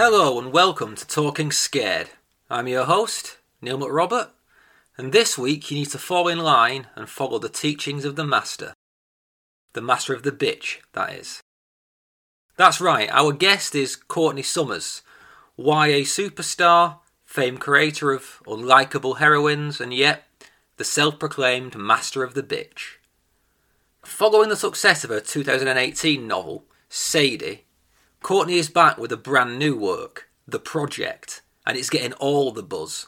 Hello and welcome to Talking Scared. I'm your host, Neil McRobert, and this week you need to fall in line and follow the teachings of the Master. The Master of the Bitch, that is. That's right, our guest is Courtney Summers, YA superstar, famed creator of unlikable heroines, and yet the self proclaimed Master of the Bitch. Following the success of her 2018 novel, Sadie, Courtney is back with a brand new work, The Project, and it's getting all the buzz.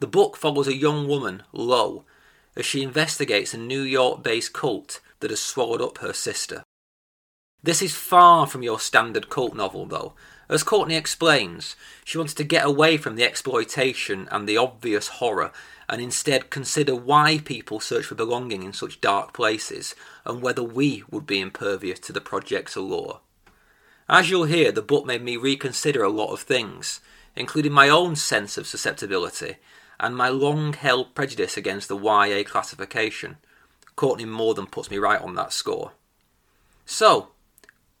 The book follows a young woman, Lo, as she investigates a New York based cult that has swallowed up her sister. This is far from your standard cult novel, though. As Courtney explains, she wanted to get away from the exploitation and the obvious horror and instead consider why people search for belonging in such dark places and whether we would be impervious to the project's allure. As you'll hear, the book made me reconsider a lot of things, including my own sense of susceptibility and my long held prejudice against the YA classification. Courtney more than puts me right on that score. So,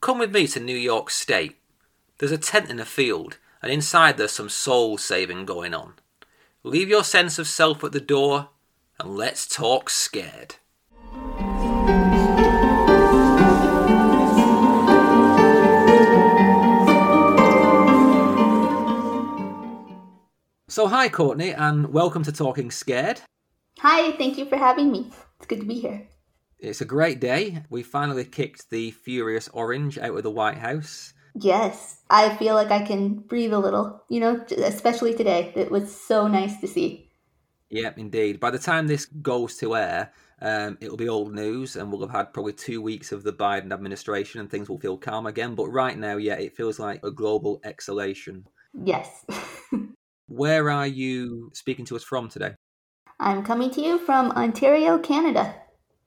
come with me to New York State. There's a tent in a field, and inside there's some soul saving going on. Leave your sense of self at the door, and let's talk scared. So, hi, Courtney, and welcome to Talking Scared. Hi, thank you for having me. It's good to be here. It's a great day. We finally kicked the Furious Orange out of the White House. Yes, I feel like I can breathe a little, you know, especially today. It was so nice to see. Yep, indeed. By the time this goes to air, um, it'll be old news, and we'll have had probably two weeks of the Biden administration, and things will feel calm again. But right now, yeah, it feels like a global exhalation. Yes. Where are you speaking to us from today? I'm coming to you from Ontario, Canada.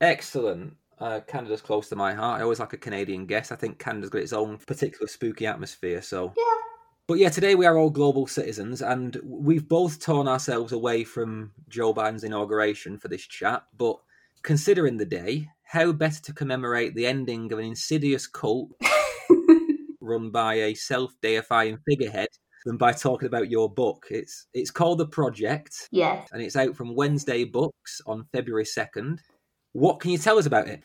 Excellent. Uh, Canada's close to my heart. I always like a Canadian guest. I think Canada's got its own particular spooky atmosphere. So Yeah. But yeah, today we are all global citizens, and we've both torn ourselves away from Joe Biden's inauguration for this chat. But considering the day, how better to commemorate the ending of an insidious cult run by a self-deifying figurehead than by talking about your book? It's it's called The Project, Yes. and it's out from Wednesday Books on February second. What can you tell us about it?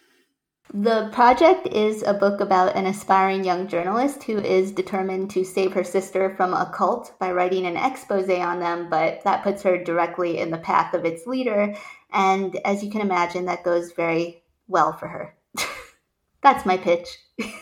The project is a book about an aspiring young journalist who is determined to save her sister from a cult by writing an expose on them, but that puts her directly in the path of its leader. And as you can imagine, that goes very well for her. That's my pitch.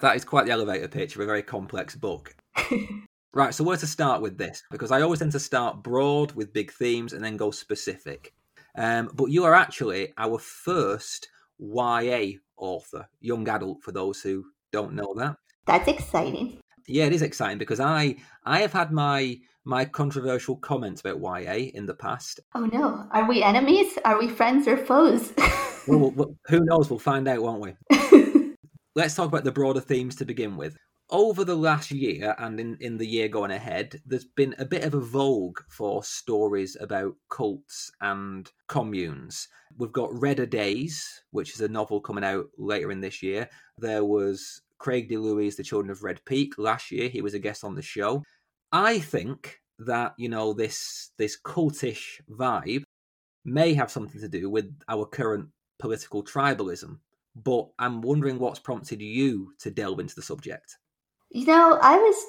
That is quite the elevator pitch of a very complex book. right, so where to start with this? Because I always tend to start broad with big themes and then go specific. Um, but you are actually our first YA author, young adult, for those who don't know that. That's exciting. Yeah, it is exciting because I I have had my my controversial comments about YA in the past. Oh no, are we enemies? Are we friends or foes? Well, well, who knows? We'll find out, won't we? let's talk about the broader themes to begin with. Over the last year and in, in the year going ahead, there's been a bit of a vogue for stories about cults and communes. We've got Redder Days, which is a novel coming out later in this year. There was Craig de DiLouie, The Children of Red Peak. Last year, he was a guest on the show. I think that you know this this cultish vibe may have something to do with our current political tribalism but I'm wondering what's prompted you to delve into the subject. You know, I was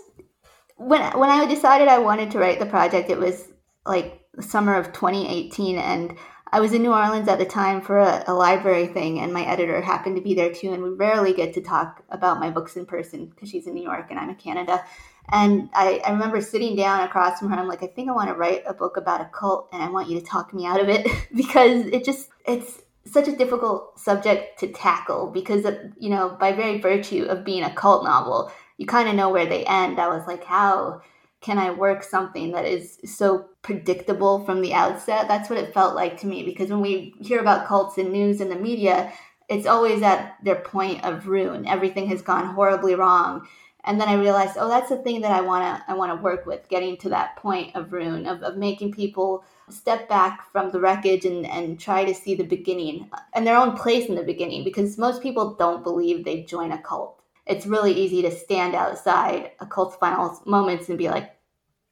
when when I decided I wanted to write the project. It was like the summer of 2018, and I was in New Orleans at the time for a, a library thing, and my editor happened to be there too. And we rarely get to talk about my books in person because she's in New York and I'm in Canada. And I, I remember sitting down across from her. I'm like, I think I want to write a book about a cult, and I want you to talk me out of it because it just it's such a difficult subject to tackle because of, you know by very virtue of being a cult novel you kind of know where they end. I was like how can i work something that is so predictable from the outset? That's what it felt like to me because when we hear about cults in news and the media it's always at their point of ruin. Everything has gone horribly wrong. And then i realized oh that's the thing that i want to i want to work with getting to that point of ruin of, of making people step back from the wreckage and, and try to see the beginning uh, and their own place in the beginning because most people don't believe they join a cult it's really easy to stand outside a cult's final moments and be like,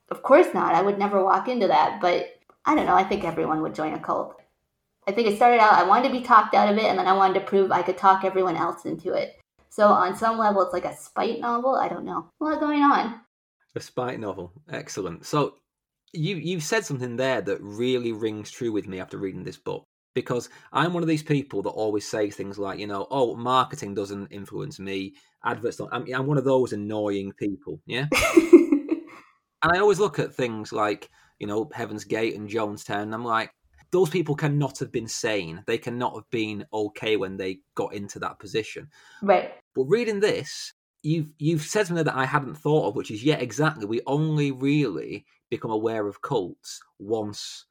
of course not. I would never walk into that. But I don't know. I think everyone would join a cult. I think it started out, I wanted to be talked out of it, and then I wanted to prove I could talk everyone else into it. So on some level, it's like a spite novel. I don't know. A lot going on. A spite novel. Excellent. So you you've said something there that really rings true with me after reading this book because I'm one of these people that always say things like, you know, oh, marketing doesn't influence me, adverts don't. I'm, I'm one of those annoying people, yeah. and I always look at things like, you know, Heaven's Gate and Jonestown, and I'm like, those people cannot have been sane. They cannot have been okay when they got into that position. Right. But reading this, you've you've said something that I hadn't thought of, which is yeah, exactly. We only really become aware of cults once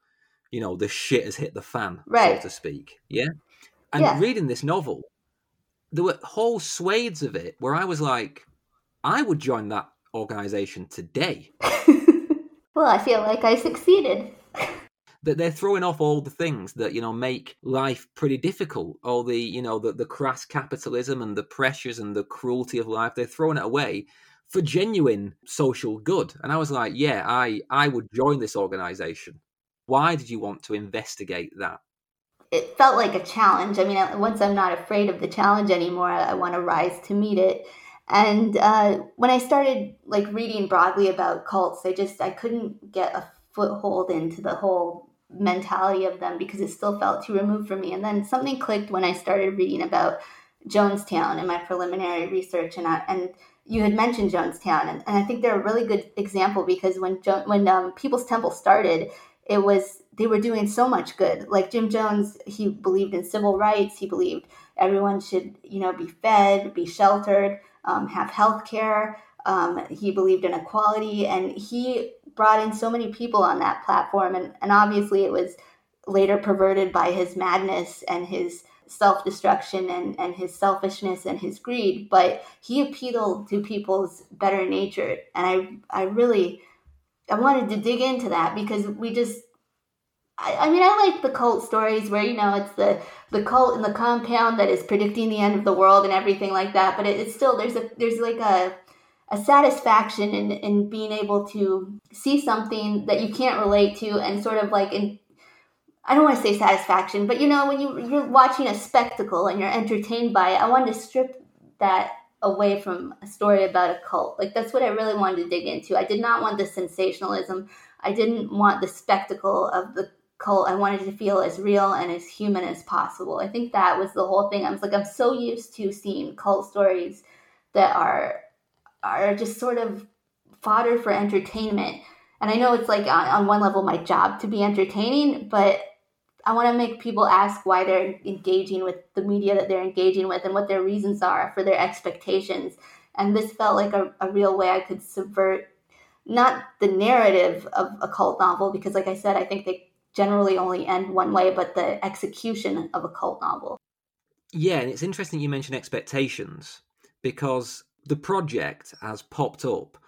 you know the shit has hit the fan, right. so to speak. Yeah. And yeah. reading this novel, there were whole swathes of it where I was like, I would join that organization today. well, I feel like I succeeded. that they're throwing off all the things that you know make life pretty difficult all the you know the, the crass capitalism and the pressures and the cruelty of life they're throwing it away for genuine social good and i was like yeah i i would join this organization why did you want to investigate that? It felt like a challenge. I mean once i'm not afraid of the challenge anymore i want to rise to meet it. And uh, when i started like reading broadly about cults i just i couldn't get a foothold into the whole mentality of them because it still felt too removed for me. And then something clicked when I started reading about Jonestown in my preliminary research, and I, and you had mentioned Jonestown, and, and I think they're a really good example because when jo- when um, People's Temple started, it was they were doing so much good. Like Jim Jones, he believed in civil rights. He believed everyone should you know be fed, be sheltered, um, have health care. Um, he believed in equality, and he brought in so many people on that platform. And, and obviously, it was later perverted by his madness and his self destruction and, and his selfishness and his greed. But he appealed to people's better nature. And I, I really I wanted to dig into that because we just I, mean, I like the cult stories where you know it's the the cult in the compound that is predicting the end of the world and everything like that. But it, it's still there's a there's like a a satisfaction in, in being able to see something that you can't relate to and sort of like in I don't want to say satisfaction, but you know, when you you're watching a spectacle and you're entertained by it, I wanted to strip that away from a story about a cult. Like that's what I really wanted to dig into. I did not want the sensationalism. I didn't want the spectacle of the cult. I wanted to feel as real and as human as possible. I think that was the whole thing. I was like, I'm so used to seeing cult stories that are are just sort of fodder for entertainment. And I know it's like on, on one level my job to be entertaining, but I want to make people ask why they're engaging with the media that they're engaging with and what their reasons are for their expectations. And this felt like a, a real way I could subvert not the narrative of a cult novel, because, like I said, I think they generally only end one way, but the execution of a cult novel. Yeah, and it's interesting you mention expectations because the project has popped up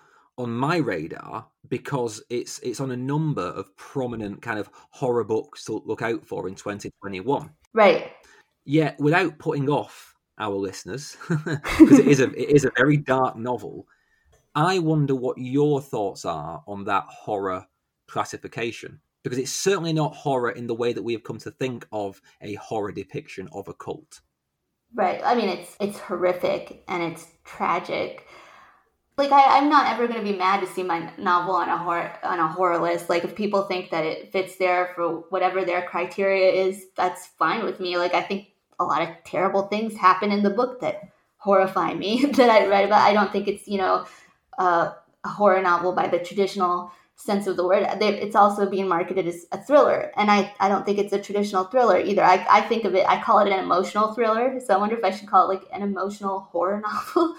on my radar because it's it's on a number of prominent kind of horror books to look out for in 2021. Right. Yeah, without putting off our listeners, because it is a it is a very dark novel. I wonder what your thoughts are on that horror classification because it's certainly not horror in the way that we have come to think of a horror depiction of a cult. Right. I mean, it's it's horrific and it's tragic. Like I, I'm not ever going to be mad to see my novel on a horror on a horror list. Like if people think that it fits there for whatever their criteria is, that's fine with me. Like I think a lot of terrible things happen in the book that horrify me that I read about. I don't think it's you know a horror novel by the traditional sense of the word. It's also being marketed as a thriller, and I, I don't think it's a traditional thriller either. I, I think of it, I call it an emotional thriller. So I wonder if I should call it like an emotional horror novel.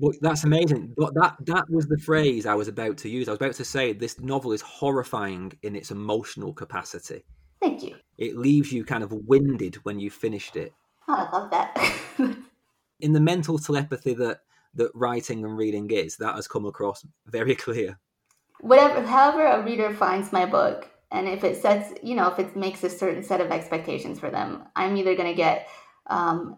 Well, that's amazing. But that that was the phrase I was about to use. I was about to say this novel is horrifying in its emotional capacity. Thank you. It leaves you kind of winded when you finished it. Oh, I love that. in the mental telepathy that that writing and reading is, that has come across very clear whatever however a reader finds my book and if it sets you know if it makes a certain set of expectations for them i'm either going to get um,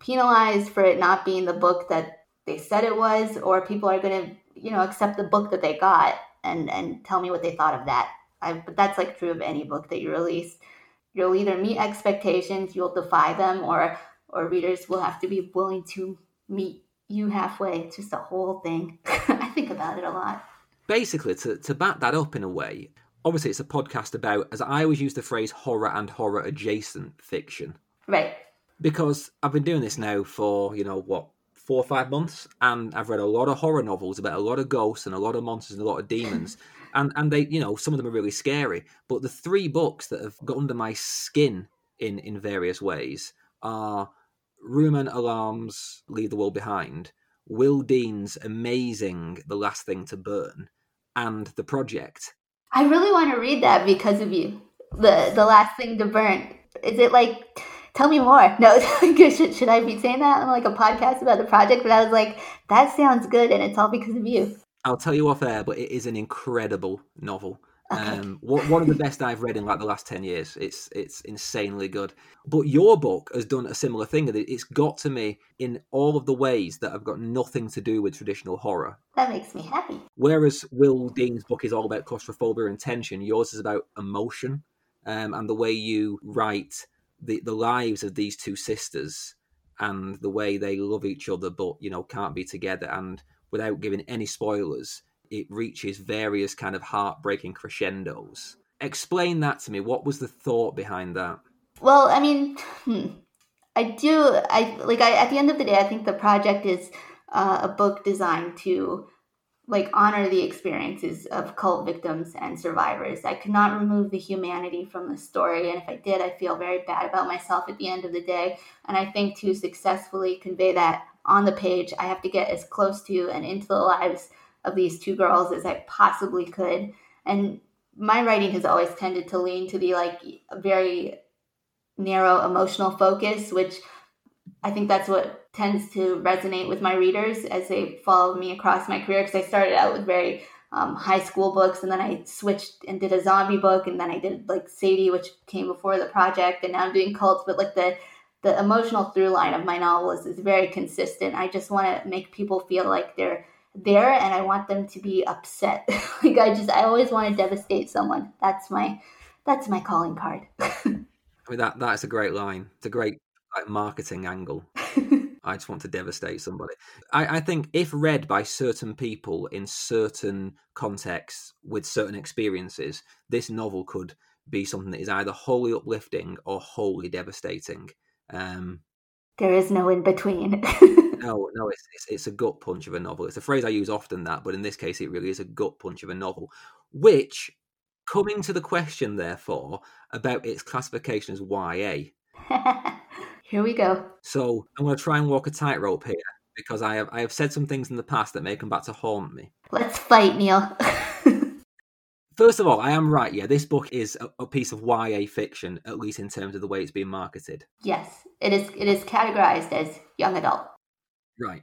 penalized for it not being the book that they said it was, or people are going to, you know, accept the book that they got and and tell me what they thought of that. I, but that's like true of any book that you release. You'll either meet expectations, you'll defy them, or or readers will have to be willing to meet you halfway. It's just a whole thing. I think about it a lot. Basically, to, to back that up in a way, obviously it's a podcast about, as I always use the phrase, horror and horror adjacent fiction. Right. Because I've been doing this now for, you know, what, four or five months, and I've read a lot of horror novels about a lot of ghosts and a lot of monsters and a lot of demons. and and they, you know, some of them are really scary. But the three books that have got under my skin in in various ways are Rumaan Alam's, Leave the World Behind, Will Dean's amazing The Last Thing to Burn, and The Project. I really want to read that because of you. The the last thing to burn. Is it like tell me more? No, should, should I be saying that on like a podcast about the project? But I was like, that sounds good, and it's all because of you. I'll tell you off air, but it is an incredible novel. Um, one of the best I've read in like the last ten years. It's it's insanely good. But your book has done a similar thing. It's got to me in all of the ways that have got nothing to do with traditional horror. That makes me happy. Whereas Will Dean's book is all about claustrophobia and tension, yours is about emotion um, and the way you write the the lives of these two sisters and the way they love each other, but you know can't be together. And without giving any spoilers it reaches various kind of heartbreaking crescendos. Explain that to me. What was the thought behind that? Well, I mean, hmm, I do. I like. I at the end of the day, I think the project is uh, a book designed to like honor the experiences of cult victims and survivors. I could not remove the humanity from the story, and if I did, I feel very bad about myself at the end of the day. And I think to successfully convey that on the page, I have to get as close to and into the lives of these two girls as I possibly could. And my writing has always tended to lean to the like very narrow emotional focus, which I think that's what tends to resonate with my readers as they follow me across my career. Because I started out with very um, high school books, and then I switched and did a zombie book, and then I did like Sadie, which came before the project, and now I'm doing cults. But like the the emotional through line of my novels is very consistent. I just want to make people feel like they're there and I want them to be upset. like I just I always want to devastate someone. That's my that's my calling card. I mean that that's a great line. It's a great like marketing angle. I just want to devastate somebody. I, I, think if read by certain people in certain contexts with certain experiences, this novel could be something that is either wholly uplifting or wholly devastating. Um, there is no in between. no, no, it's, it's, it's a gut punch of a novel. It's a phrase I use often that, but in this case, it really is a gut punch of a novel. Which, coming to the question, therefore, about its classification as YA. here we go. So I'm going to try and walk a tightrope here because I have I have said some things in the past that may come back to haunt me. Let's fight, Neil. First of all, I am right. Yeah, this book is a, a, piece of YA fiction, at least in terms of the way it's being marketed. Yes, it is. It is categorized as young adult. Right.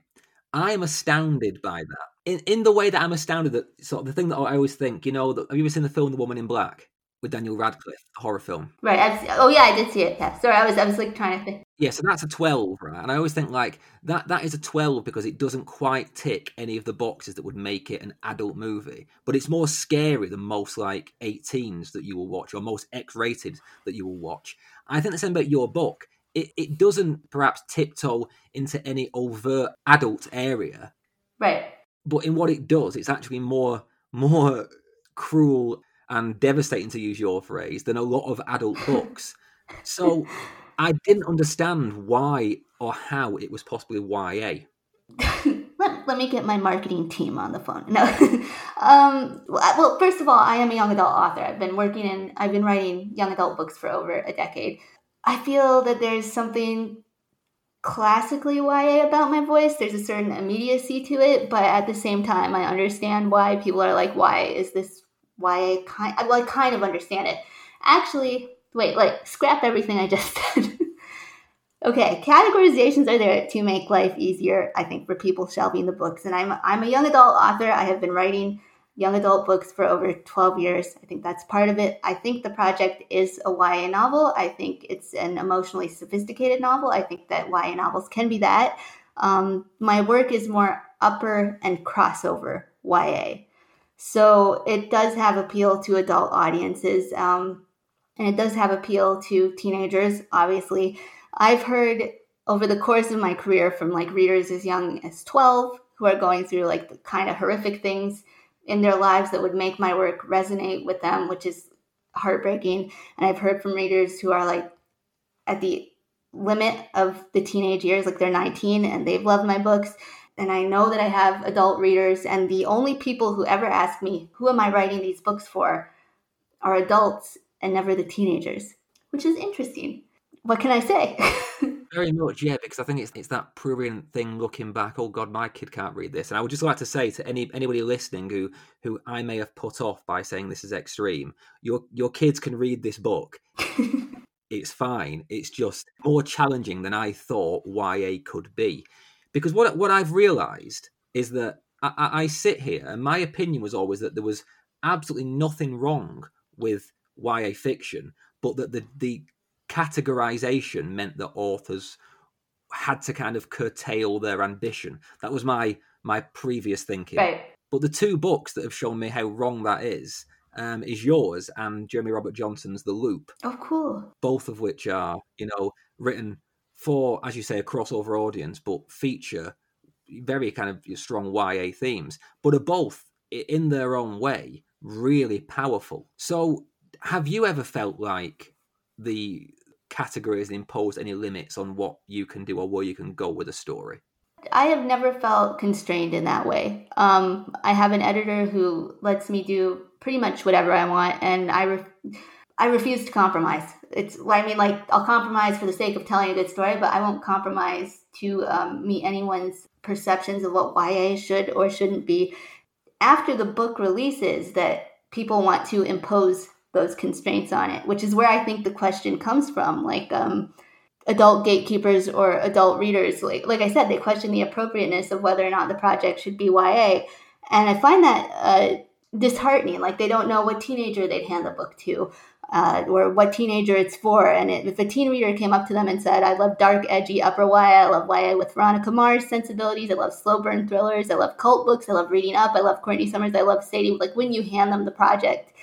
I'm astounded by that. In in the way that I'm astounded that sort of the thing that I always think, you know, that, have you ever seen the film The Woman in Black with Daniel Radcliffe, the horror film? Right. I've, oh yeah, I did see it. Yeah. Sorry, I was I was like trying to think. Yeah, so that's a twelve, right? And I always think like that that is a twelve because it doesn't quite tick any of the boxes that would make it an adult movie. But it's more scary than most like 18s that you will watch or most X-rated that you will watch. I think the same about your book it, it doesn't perhaps tiptoe into any overt adult area. Right. But in what it does, it's actually more more cruel and devastating to use your phrase than a lot of adult books. so I didn't understand why or how it was possibly YA. let, let me get my marketing team on the phone. No. um, well, first of all, I am a young adult author. I've been working in, I've been writing young adult books for over a decade. I feel that there's something classically YA about my voice. There's a certain immediacy to it, but at the same time, I understand why people are like, "Why is this YA?" Kind, well, I kind of understand it. Actually, wait, like scrap everything I just said. okay, categorizations are there to make life easier. I think for people shelving the books, and I'm I'm a young adult author. I have been writing young adult books for over 12 years. I think that's part of it. I think the project is a YA novel. I think it's an emotionally sophisticated novel. I think that YA novels can be that. Um, my work is more upper and crossover YA. So it does have appeal to adult audiences, um, and it does have appeal to teenagers, obviously. I've heard over the course of my career from like readers as young as 12 who are going through like the kind of horrific things in their lives that would make my work resonate with them, which is heartbreaking. And I've heard from readers who are like at the limit of the teenage years, like they're 19 and they've loved my books. And I know that I have adult readers, and the only people who ever ask me, Who am I writing these books for? are adults and never the teenagers, which is interesting. What can I say? Very much, yeah, because I think it's it's that prurient thing looking back. Oh God, my kid can't read this, and I would just like to say to any anybody listening who who I may have put off by saying this is extreme, your your kids can read this book. it's fine. It's just more challenging than I thought YA could be, because what what I've realised is that I, I sit here, and my opinion was always that there was absolutely nothing wrong with YA fiction, but that the the categorization meant that authors had to kind of curtail their ambition. That was my my previous thinking. Right. But the two books that have shown me how wrong that is um, is yours and Jeremy Robert Johnson's The Loop. Oh, cool. Both of which are, you know, written for, as you say, a crossover audience, but feature very kind of strong YA themes, but are both in their own way really powerful. So, have you ever felt like the categories impose any limits on what you can do or where you can go with a story? I have never felt constrained in that way. Um, I have an editor who lets me do pretty much whatever I want, and I re- I refuse to compromise. It's I mean, like I'll compromise for the sake of telling a good story, but I won't compromise to um, meet anyone's perceptions of what YA should or shouldn't be. After the book releases, that people want to impose those constraints on it, which is where I think the question comes from. Like um, adult gatekeepers or adult readers, like like I said, they question the appropriateness of whether or not the project should be YA, and I find that uh, disheartening. Like they don't know what teenager they'd hand the book to. Uh, or what teenager it's for. And it, if a teen reader came up to them and said, I love dark, edgy upper YA, I love YA with Veronica Mars sensibilities, I love slow burn thrillers, I love cult books, I love reading up, I love Courtney Summers, I love Sadie, like when you hand them the project,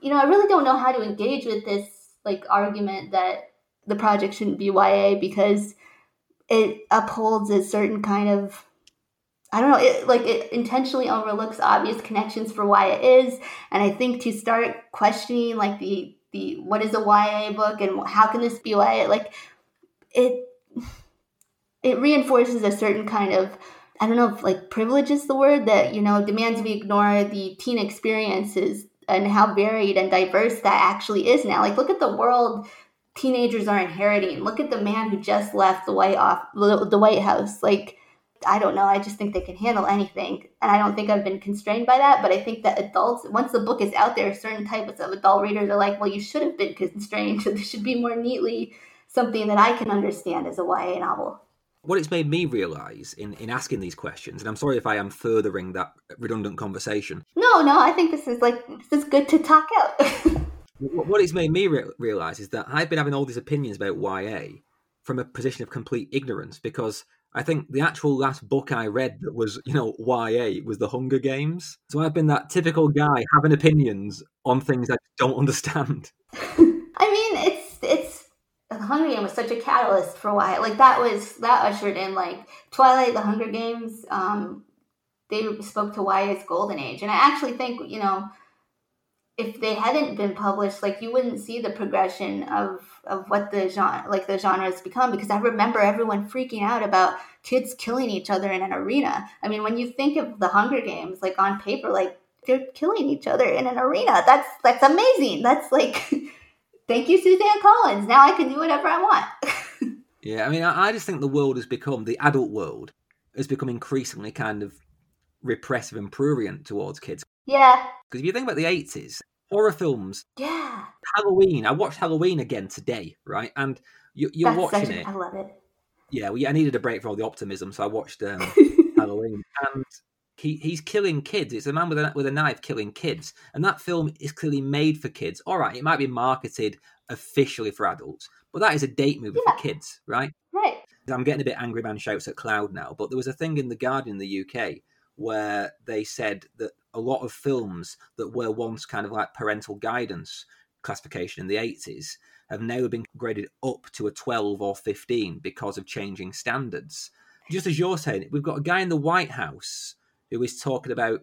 you know, I really don't know how to engage with this like argument that the project shouldn't be YA because it upholds a certain kind of I don't know, it like it intentionally overlooks obvious connections for why it is. And I think to start questioning like the the what is a YA book and how can this be YA, like it it reinforces a certain kind of I don't know if like privilege is the word that, you know, demands we ignore the teen experiences and how varied and diverse that actually is now. Like, look at the world teenagers are inheriting. Look at the man who just left the White off the White House. Like, I don't know. I just think they can handle anything, and I don't think I've been constrained by that. But I think that adults, once the book is out there, certain types of adult readers are like, "Well, you should have been constrained. this should be more neatly something that I can understand as a YA novel." What it's made me realize in, in asking these questions, and I'm sorry if I am furthering that redundant conversation. No, no, I think this is like this is good to talk out. what it's made me re- realize is that I've been having all these opinions about YA from a position of complete ignorance because I think the actual last book I read that was, you know, YA was The Hunger Games. So I've been that typical guy having opinions on things I don't understand. I mean, it's it's the Hunger Game was such a catalyst for why like that was that ushered in like Twilight, the Hunger Games. Um, they spoke to YA's golden age, and I actually think you know if they hadn't been published, like you wouldn't see the progression of of what the genre like the genre has become. Because I remember everyone freaking out about kids killing each other in an arena. I mean, when you think of the Hunger Games, like on paper, like they're killing each other in an arena. That's that's amazing. That's like thank you, Suzanne Collins. Now I can do whatever I want. yeah, I mean, I, I just think the world has become the adult world has become increasingly kind of repressive and prurient towards kids. Yeah. Because if you think about the eighties, horror films. Yeah. Halloween. I watched Halloween again today, right? And you, you're That's watching it. I love it. Yeah, well, yeah, I needed a break from all the optimism, so I watched um, Halloween. And he, he's killing kids. It's a man with a with a knife killing kids, and that film is clearly made for kids. All right, it might be marketed officially for adults, but that is a date movie Yeah. for kids, right? Right. I'm getting a bit angry man shouts at cloud now, but there was a thing in the Guardian in the UK where they said that a lot of films that were once kind of like parental guidance classification in the 80s have now been graded up to a 12 or 15 because of changing standards. Just as you're saying, we've got a guy in the White House who is talking about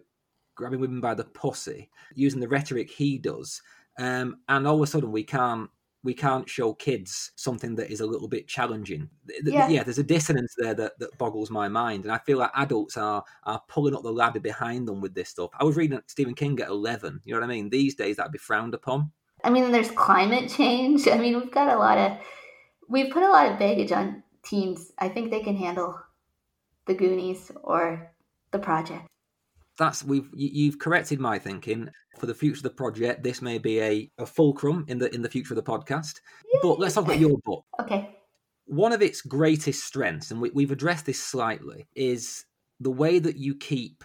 grabbing women by the pussy, using the rhetoric he does, um, and all of a sudden we can't we can't show kids something that is a little bit challenging. Yeah, yeah there's a dissonance there that, that boggles my mind, and I feel like adults are are pulling up the ladder behind them with this stuff. I was reading Stephen King at 11. You know what I mean? These days that'd be frowned upon. I mean, there's climate change. I mean, we've got a lot of, we've put a lot of baggage on teens. I think they can handle the Goonies or the project. That's we've you've corrected my thinking for the future of the project. This may be a, a fulcrum in the in the future of the podcast. Yay. But let's talk about your book. Okay. One of its greatest strengths, and we, we've addressed this slightly, is the way that you keep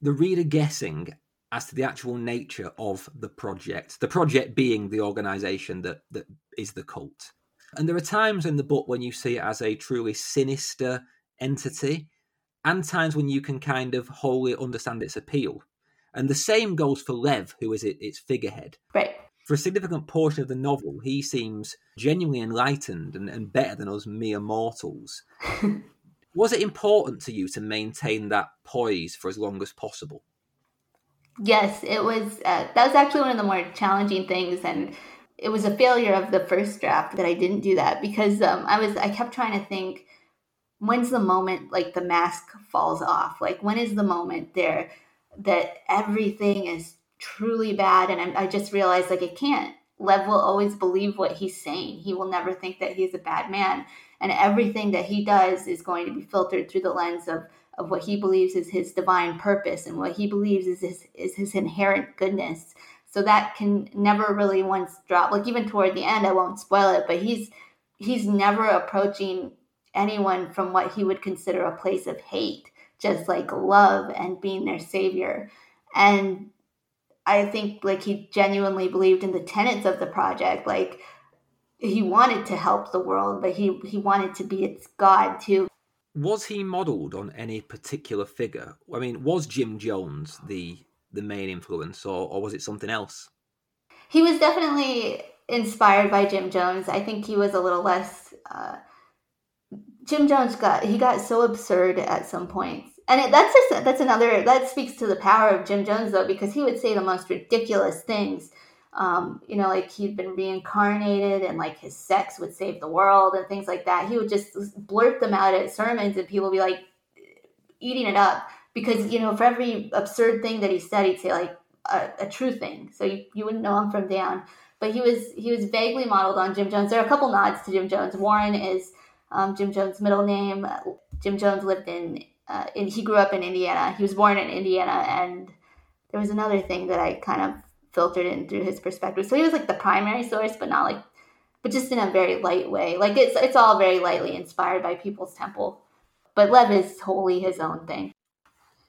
the reader guessing as to the actual nature of the project. The project being the organization that that is the cult. And there are times in the book when you see it as a truly sinister entity, and times when you can kind of wholly understand its appeal. And the same goes for Lev, who is it, its figurehead. Right. For a significant portion of the novel, he seems genuinely enlightened and, and better than us mere mortals. was it important to you to maintain that poise for as long as possible? Yes, it was. Uh, that was actually one of the more challenging things, and it was a failure of the first draft that I didn't do that because um, I was I kept trying to think when's the moment like the mask falls off? Like when is the moment there that everything is truly bad and I, I just realized like it can't. Lev will always believe what he's saying. He will never think that he's a bad man. And everything that he does is going to be filtered through the lens of of what he believes is his divine purpose and what he believes is his is his inherent goodness. So that can never really once drop. Like even toward the end i won't spoil it but he's he's never approaching anyone from what he would consider a place of hate just like love and being their savior and i think like he genuinely believed in the tenets of the project like he wanted to help the world but he he wanted to be its god too was he modeled on any particular figure? I mean, was Jim Jones the the main influence, or, or was it something else? He was definitely inspired by Jim Jones. I think he was a little less. Uh, Jim Jones got he got so absurd at some points, and it, that's just that's another that speaks to the power of Jim Jones though, because he would say the most ridiculous things um, you know, like he'd been reincarnated and like his sex would save the world and things like that. He would just blurt them out at sermons and people would be like eating it up because, you know, for every absurd thing that he said, he'd say like a, a true thing. So you, you wouldn't know him from down. But he was he was vaguely modeled on Jim Jones. There are a couple nods to Jim Jones. Warren is um, Jim Jones' middle name. Jim Jones lived in, uh, in he grew up in Indiana. He was born in Indiana, and there was another thing that I kind of filtered in through his perspective. So he was like the primary source, but not like, but just in a very light way. Like it's it's all very lightly inspired by People's Temple, but Lev is wholly his own thing.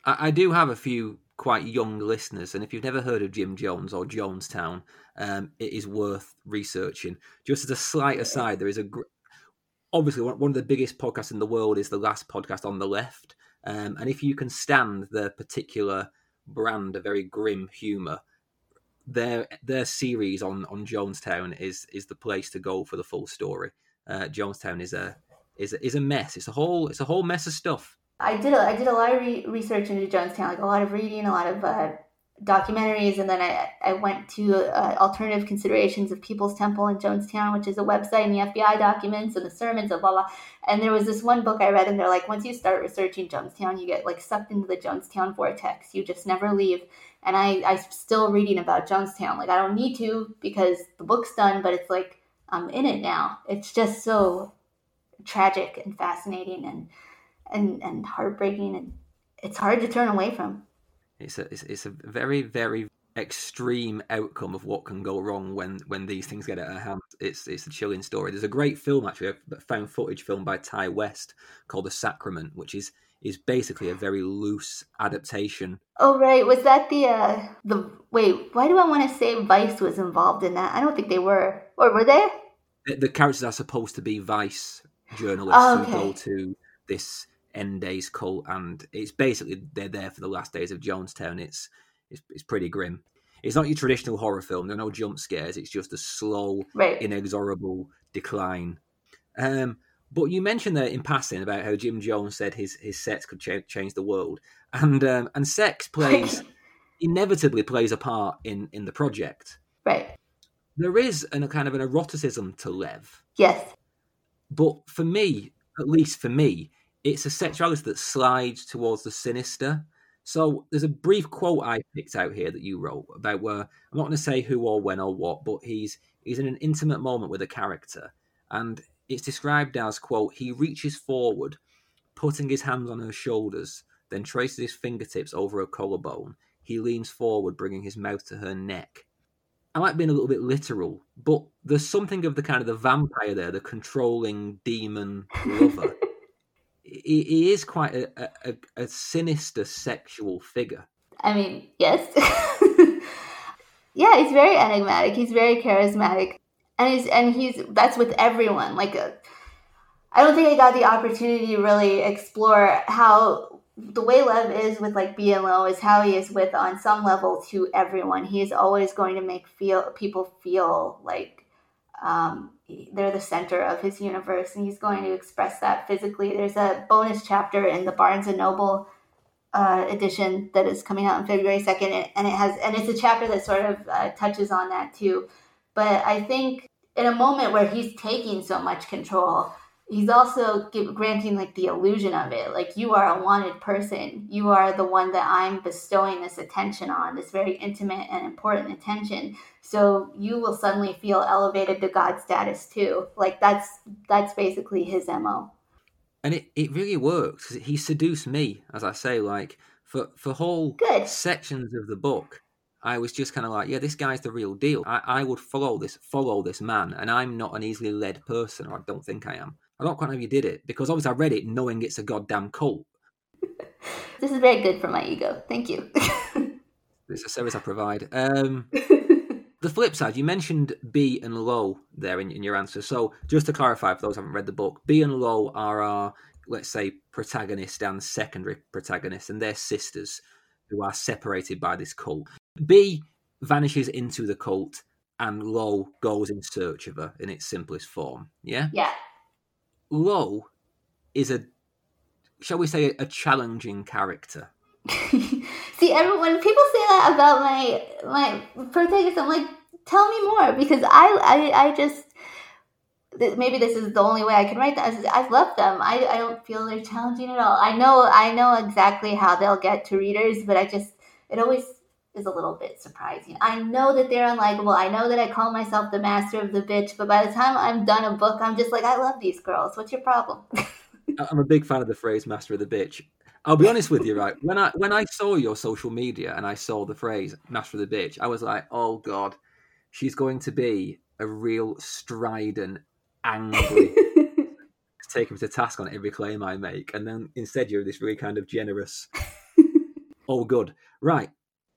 I, I do have a few quite young listeners, and if you've never heard of Jim Jones or Jonestown, um, it is worth researching. Just as a slight aside, there is a gr- obviously one of the biggest podcasts in the world is the last podcast on the left, um, and if you can stand the particular brand of very grim humor their their series on on Jonestown is is the place to go for the full story. Uh, Jonestown is a is a, is a mess. It's a whole it's a whole mess of stuff. I did a, I did a lot of re- research into Jonestown, like a lot of reading, a lot of uh, documentaries, and then I I went to uh, alternative considerations of People's Temple in Jonestown, which is a website, and the FBI documents and the sermons and blah blah. And there was this one book I read, and they're like, once you start researching Jonestown, you get like sucked into the Jonestown vortex. You just never leave and I I'm still reading about Jonestown. Like I don't need to because the book's done, but it's like I'm in it now. It's just so tragic and fascinating and and and heartbreaking and it's hard to turn away from. It's a it's, it's a very very extreme outcome of what can go wrong when when these things get out of hand. It's it's a chilling story. There's a great film actually, a found footage film by Ti West called The Sacrament, which is is basically a very loose adaptation. Oh right, was that the uh the wait? Why do I want to say Vice was involved in that? I don't think they were, or were they? The, the characters are supposed to be Vice journalists Oh, who go to this end days cult, and it's basically they're there for the last days of Jonestown. It's it's, it's pretty grim. It's not your traditional horror film. There are no jump scares. It's just a slow, Right. inexorable decline. Um, but you mentioned there in passing about how Jim Jones said his his sex could cha- change the world, and um, and sex plays inevitably plays a part in in the project. right. There is an, a kind of an eroticism to Lev, Yes. but for me, at least for me, it's a sexuality that slides towards the sinister. So there's a brief quote I picked out here that you wrote about where I'm not going to say who or when or what, but he's he's in an intimate moment with a character, and it's described as quote he reaches forward, putting his hands on her shoulders, then traces his fingertips over her collarbone. He leans forward, bringing his mouth to her neck. I might be a little bit literal, but there's something of the kind of the vampire there, the controlling demon lover. he, he is quite a, a, a sinister sexual figure. I mean, yes. yeah, he's very enigmatic. He's very charismatic, and he's and he's that's with everyone. Like, uh, I don't think I got the opportunity to really explore how the way Lev is with like Bea and Lo is how he is with on some level to everyone. He is always going to make feel people feel like um, they're the center of his universe, and he's going to express that physically. There's a bonus chapter in the Barnes and Noble uh, edition that is coming out on February second, and it has and it's a chapter that sort of uh, touches on that too. But I think in a moment where he's taking so much control, he's also give, granting like the illusion of it. Like you are a wanted person, you are the one that I'm bestowing this attention on, this very intimate and important attention. So you will suddenly feel elevated to God status too. Like that's that's basically his mo and it, it really works he seduced me as i say like for for whole Good. sections of the book i was just kind of like yeah this guy's the real deal I, I would follow this follow this man and i'm not an easily led person or i don't think i am i don't quite know how you did it because obviously i read it knowing it's a goddamn cult This is very good for my ego. Thank you. it's a service i provide um the flip side, you mentioned Bea and Lo there in, in, your answer. So, just to clarify for those who haven't read the book, Bea and Lo are our, let's say, protagonist and secondary protagonist, and they're sisters who are separated by this cult. Bea vanishes into the cult, and Lo goes in search of her in its simplest form. Yeah? Yeah. Lo is a, shall we say, a, challenging character. See, everyone, people say that about my my protagonist, I'm like, tell me more because I I, I just maybe this is the only way I can write that. I love them. I, I don't feel they're challenging at all. I know I know exactly how they'll get to readers, but I just it always is a little bit surprising. I know that they're unlikable. I know that I call myself the master of the bitch, but by the time I'm done a book, I'm just like, I love these girls. What's your problem? I'm a big fan of the phrase "master of the bitch." I'll be honest with you, right? When I when I saw your social media and I saw the phrase "master of the bitch," I was like, "Oh God, she's going to be a real strident, angry, take him to task on every claim I make." And then instead, you're this really kind of generous. oh, good, right?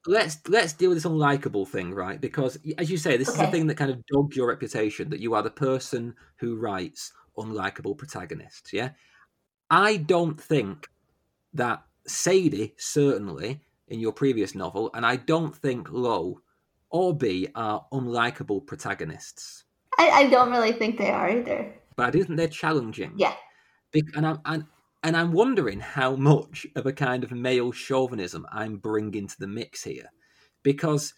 Let's let's deal with this unlikable thing, right? Because as you say, this Okay. is the thing that kind of dogged your reputation that you are the person who writes unlikable protagonists. Yeah, I don't think that Sadie, certainly in your previous novel, and I don't think Lo or Bea are unlikable protagonists. I, I don't really think they are either. But I do think they're challenging. Yeah. Bec- And I'm, and, and I'm wondering how much of a kind of male chauvinism I'm bringing to the mix here. Because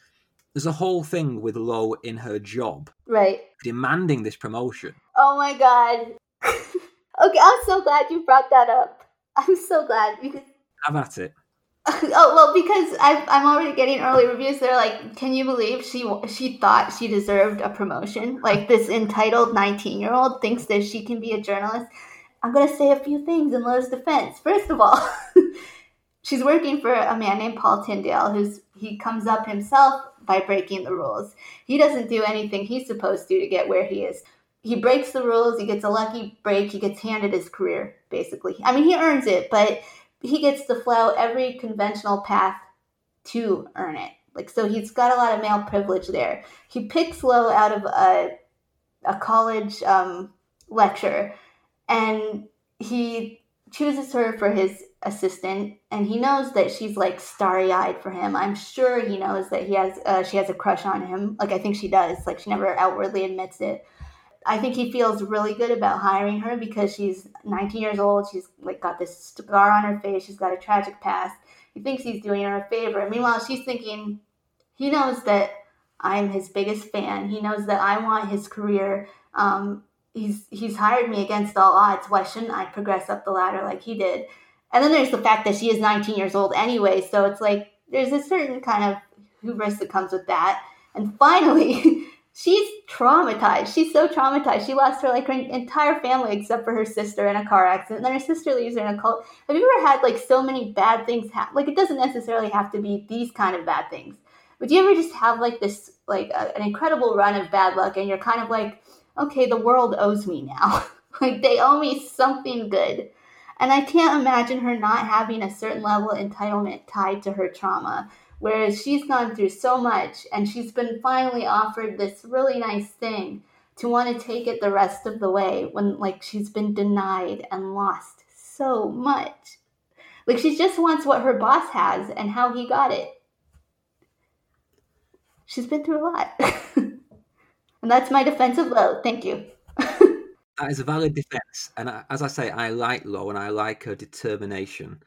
there's a whole thing with Lo in her job Right. demanding this promotion. Oh my god. okay, I'm so glad you brought that up. I'm so glad because Have at it. oh well because I, I'm already getting early reviews. They're like, can you believe she she thought she deserved a promotion? Like this entitled 19 year old thinks that she can be a journalist. I'm gonna say a few things in Lo's defense. First of all, she's working for a man named Paul Tyndale, who's he comes up himself by breaking the rules. He doesn't do anything he's supposed to to get where he is. He breaks the rules. He gets a lucky break. He gets handed his career, basically. I mean, he earns it, but he gets to flow every conventional path to earn it. Like so, he's got a lot of male privilege there. He picks Lo out of a a college um, lecture and he chooses her for his assistant and he knows that she's like starry-eyed for him. I'm sure he knows that he has uh, she has a crush on him. Like i think she does. Like she never outwardly admits it. I think he feels really good about hiring her because she's 19 years old. She's like got this scar on her face. She's got a tragic past. He thinks he's doing her a favor. Meanwhile she's thinking he knows that i'm his biggest fan. He knows that i want his career um, he's he's hired me against all odds why shouldn't i progress up the ladder like he did and then there's the fact that she is 19 years old anyway. So it's like there's a certain kind of hubris that comes with that. And finally, she's traumatized. She's so traumatized. She lost her like her entire family except for her sister in a car accident. And then her sister leaves her in a cult. Have you ever had like so many bad things happen? Like it doesn't necessarily have to be these kind of bad things. But do you ever just have like this like a, an incredible run of bad luck and you're kind of like, okay, the world owes me now. like they owe me something good. And I can't imagine her not having a certain level of entitlement tied to her trauma. Whereas she's gone through so much and she's been finally offered this really nice thing to want to take it the rest of the way when like she's been denied and lost so much. Like she just wants what her boss has and how he got it. She's been through a lot. and that's my defense of Lo. Thank you. that is a valid defense, and as I say, I like Lo and I like her determination.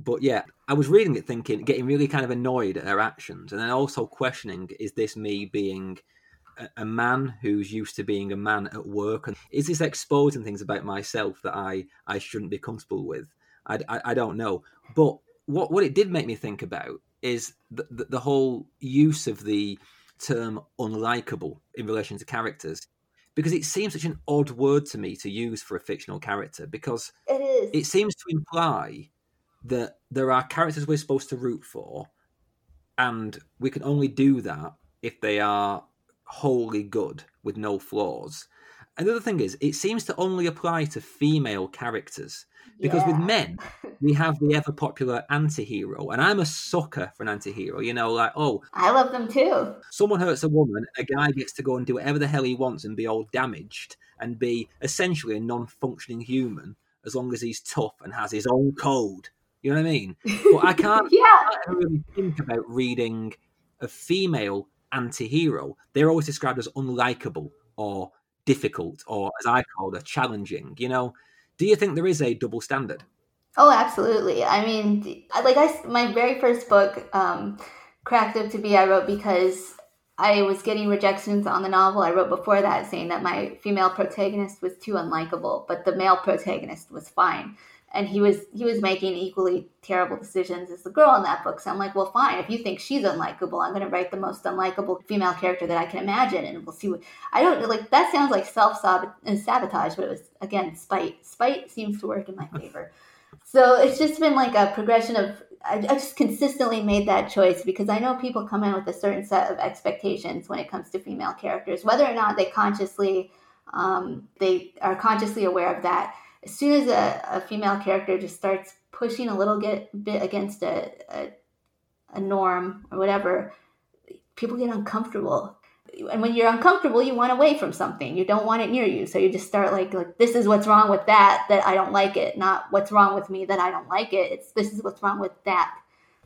But yeah, I was reading it, thinking, getting really kind of annoyed at her actions, and then also questioning: Is this me being a, a man who's used to being a man at work, and is this exposing things about myself that I I shouldn't be comfortable with? I, I, I don't know, but what what it did make me think about is the, the, the whole use of the term unlikable in relation to characters because it seems such an odd word to me to use for a fictional character because it is. It seems to imply that there are characters we're supposed to root for, and we can only do that if they are wholly good with no flaws. And the other thing is, it seems to only apply to female characters because yeah. with men, we have the ever popular anti hero. And I'm a sucker for an anti hero. You know, like, oh. I love them too. Someone hurts a woman, a guy gets to go and do whatever the hell he wants and be all damaged and be essentially a non functioning human as long as he's tough and has his own code. You know what I mean? But I can't, yeah. I can't really think about reading a female anti hero. They're always described as unlikable or difficult or, as I call it, challenging. You know, do you think there is a double standard? Oh, absolutely. I mean, like I, my very first book, um, Cracked Up to Be, I wrote because I was getting rejections on the novel I wrote before that, saying that my female protagonist was too unlikable, but the male protagonist was fine and he was he was making equally terrible decisions as the girl in that book. So I'm like, well, fine. If you think she's unlikable, I'm going to write the most unlikable female character that I can imagine, and we'll see what. I don't like that. Sounds like self sabotage, but it was again spite. Spite seems to work in my favor. So it's just been like a progression of. I, I just consistently made that choice because I know people come in with a certain set of expectations when it comes to female characters, whether or not they consciously um, they are consciously aware of that as soon as a, a female character just starts pushing a little get, bit against a, a, a norm or whatever, people get uncomfortable. And when you're uncomfortable, you want away from something. You don't want it near you. So you just start like, like this is what's wrong with that, that I don't like it. Not what's wrong with me, that I don't like it. It's this is what's wrong with that.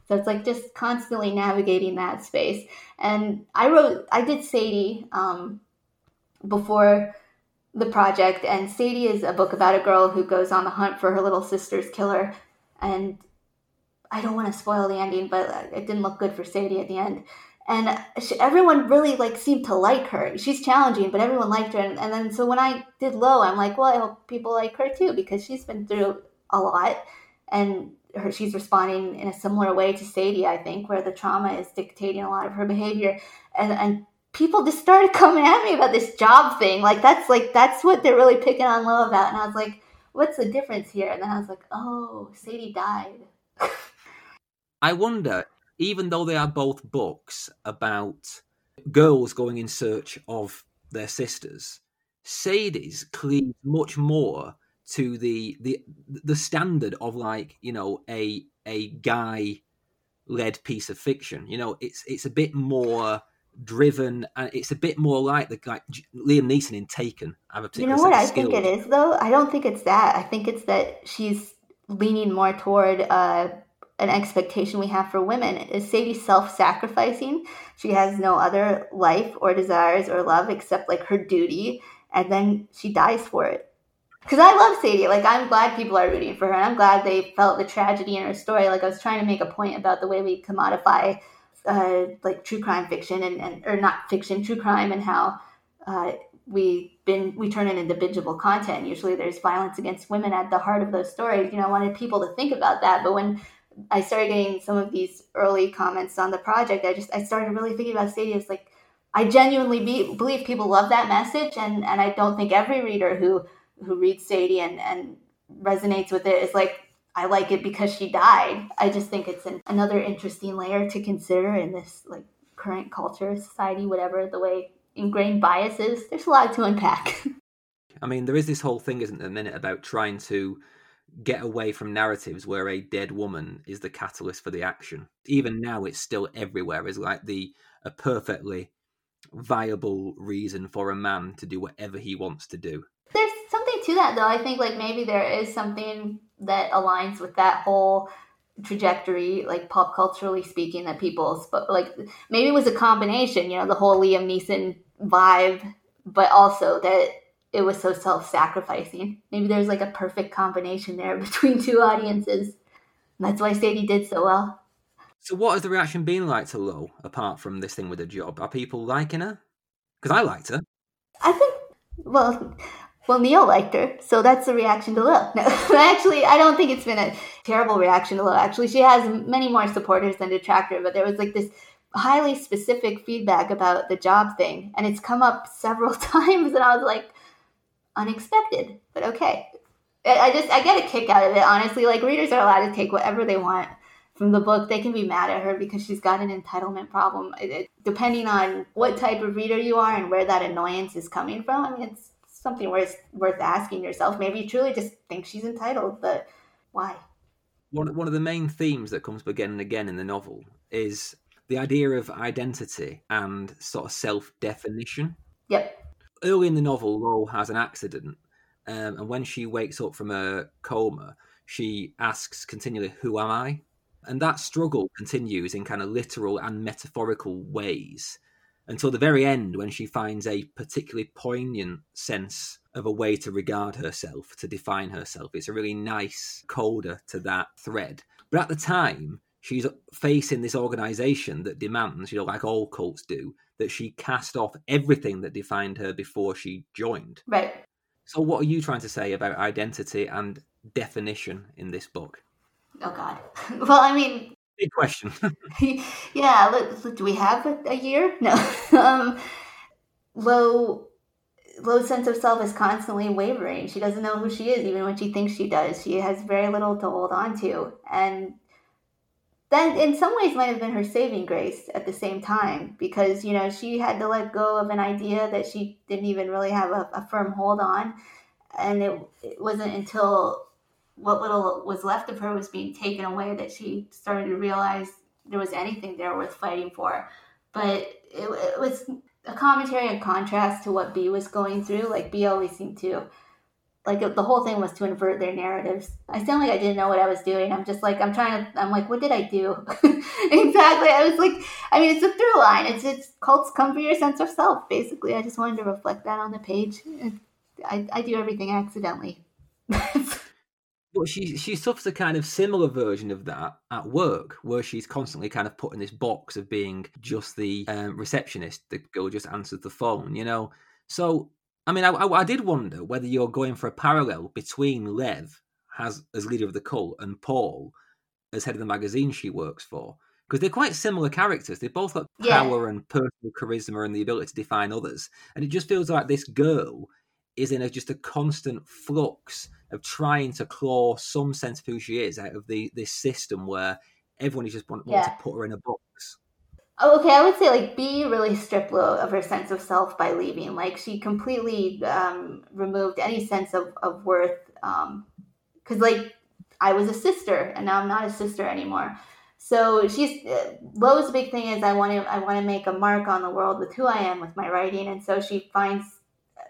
So it's like just constantly navigating that space. And I wrote, I did Sadie um, before the project. And Sadie is a book about a girl who goes on the hunt for her little sister's killer. And I don't want to spoil the ending, but uh, it didn't look good for Sadie at the end. And she, everyone really like seemed to like her. She's challenging, but everyone liked her. And, and then so when I did Lo, I'm like, well, I hope people like her too because she's been through a lot, and her she's responding in a similar way to Sadie, I think, where the trauma is dictating a lot of her behavior. And and people just started coming at me about this job thing. Like that's like that's what they're really picking on Lo about. And I was like, what's the difference here? And then I was like, oh, Sadie died. I wonder, even though they are both books about girls going in search of their sisters, Sadie's cleaves much more to the the the standard of like you know a a guy led piece of fiction. You know, it's it's a bit more driven, and it's a bit more like the like Liam Neeson in Taken. I have a particular you know what I think it is though. I don't think it's that. I think it's that she's leaning more toward uh, an expectation we have for women. Is Sadie self-sacrificing? She has no other life or desires or love except like her duty, and then she dies for it. Because I love Sadie. Like I'm glad people are rooting for her, and I'm glad they felt the tragedy in her story. Like I was trying to make a point about the way we commodify uh, like true crime fiction and, and or not fiction, true crime, and how uh, we been we turn it into bingeable content. Usually, there's violence against women at the heart of those stories. You know, I wanted people to think about that. But when I started getting some of these early comments on the project, I just I started really thinking about Sadie as like I genuinely be, believe people love that message, and and I don't think every reader who who reads Sadie and and resonates with it is like I like it because she died. I just think it's an, another interesting layer to consider in this like current culture, society, whatever the way ingrained biases. There's a lot to unpack. I mean, there is this whole thing, isn't there, minute about trying to get away from narratives where a dead woman is the catalyst for the action. Even now, it's still everywhere. Is like the a perfectly viable reason for a man to do whatever he wants to do. To that, though. I think like maybe there is something that aligns with that whole trajectory, like pop culturally speaking, that people spoke. Like maybe it was a combination, you know, the whole Liam Neeson vibe, but also that it was so self-sacrificing. Maybe there's like a perfect combination there between two audiences. And that's why Sadie did so well. So, what has the reaction been like to Lo, apart from this thing with the job? Are people liking her? Because I liked her. I think, well, well, Neil liked her, so that's the reaction to Lo. No, actually, I don't think it's been a terrible reaction to Lo. Actually, she has many more supporters than detractor, but there was like this highly specific feedback about the job thing, and it's come up several times, and I was like, unexpected, but okay. I just I get a kick out of it, honestly. Like readers are allowed to take whatever they want from the book. They can be mad at her because she's got an entitlement problem. It, it, depending on what type of reader you are and where that annoyance is coming from, I mean, it's something worth worth asking yourself. Maybe you truly just think she's entitled, but why? One one of the main themes that comes up again and again in the novel is the idea of identity and sort of self definition. Yep. Early in the novel, Lo has an accident, um, and when she wakes up from a coma, she asks continually, "Who am I?" And that struggle continues in kind of literal and metaphorical ways until the very end when she finds a particularly poignant sense of a way to regard herself, to define herself. It's a really nice coda to that thread. But at the time, she's facing this organization that demands, you know, like all cults do, that she cast off everything that defined her before she joined. Right. So, what are you trying to say about identity and definition in this book? Oh, God. Well, I mean, Big question. yeah, look, do we have a, a year? No. um, Lo Lo's sense of self is constantly wavering. She doesn't know who she is, even when she thinks she does. She has very little to hold on to, and that in some ways might have been her saving grace at the same time because you know she had to let go of an idea that she didn't even really have a, a firm hold on, and it, it wasn't until what little was left of her was being taken away that she started to realize there was anything there worth fighting for. But it, it was a commentary and contrast to what Bea was going through. Like Bea always seemed to like the whole thing was to invert their narratives. I sound like I didn't know what I was doing. I'm just like I'm trying to. I'm like, what did I do? exactly. I was like, I mean, it's a through line. It's it's cults come for your sense of self. Basically, I just wanted to reflect that on the page. I I do everything accidentally. But she she suffers a kind of similar version of that at work, where she's constantly kind of put in this box of being just the um, receptionist. The girl just answers the phone, you know. So I mean, I, I, I, did wonder whether you're going for a parallel between Lev as as leader of the cult and Paul as head of the magazine she works for, because they're quite similar characters. They both got power yeah. and personal charisma and the ability to define others, and it just feels like this girl is in a, just a constant flux of trying to claw some sense of who she is out of the this system where everyone is just want, yeah. to put her in a box. Oh, okay, I would say like Bea really stripped Lo of her sense of self by leaving. Like she completely um, removed any sense of, of worth. Because um, like I was a sister and now I'm not a sister anymore. So she's uh, Lo's big thing is I want to I want to make a mark on the world with who I am with my writing, and so she finds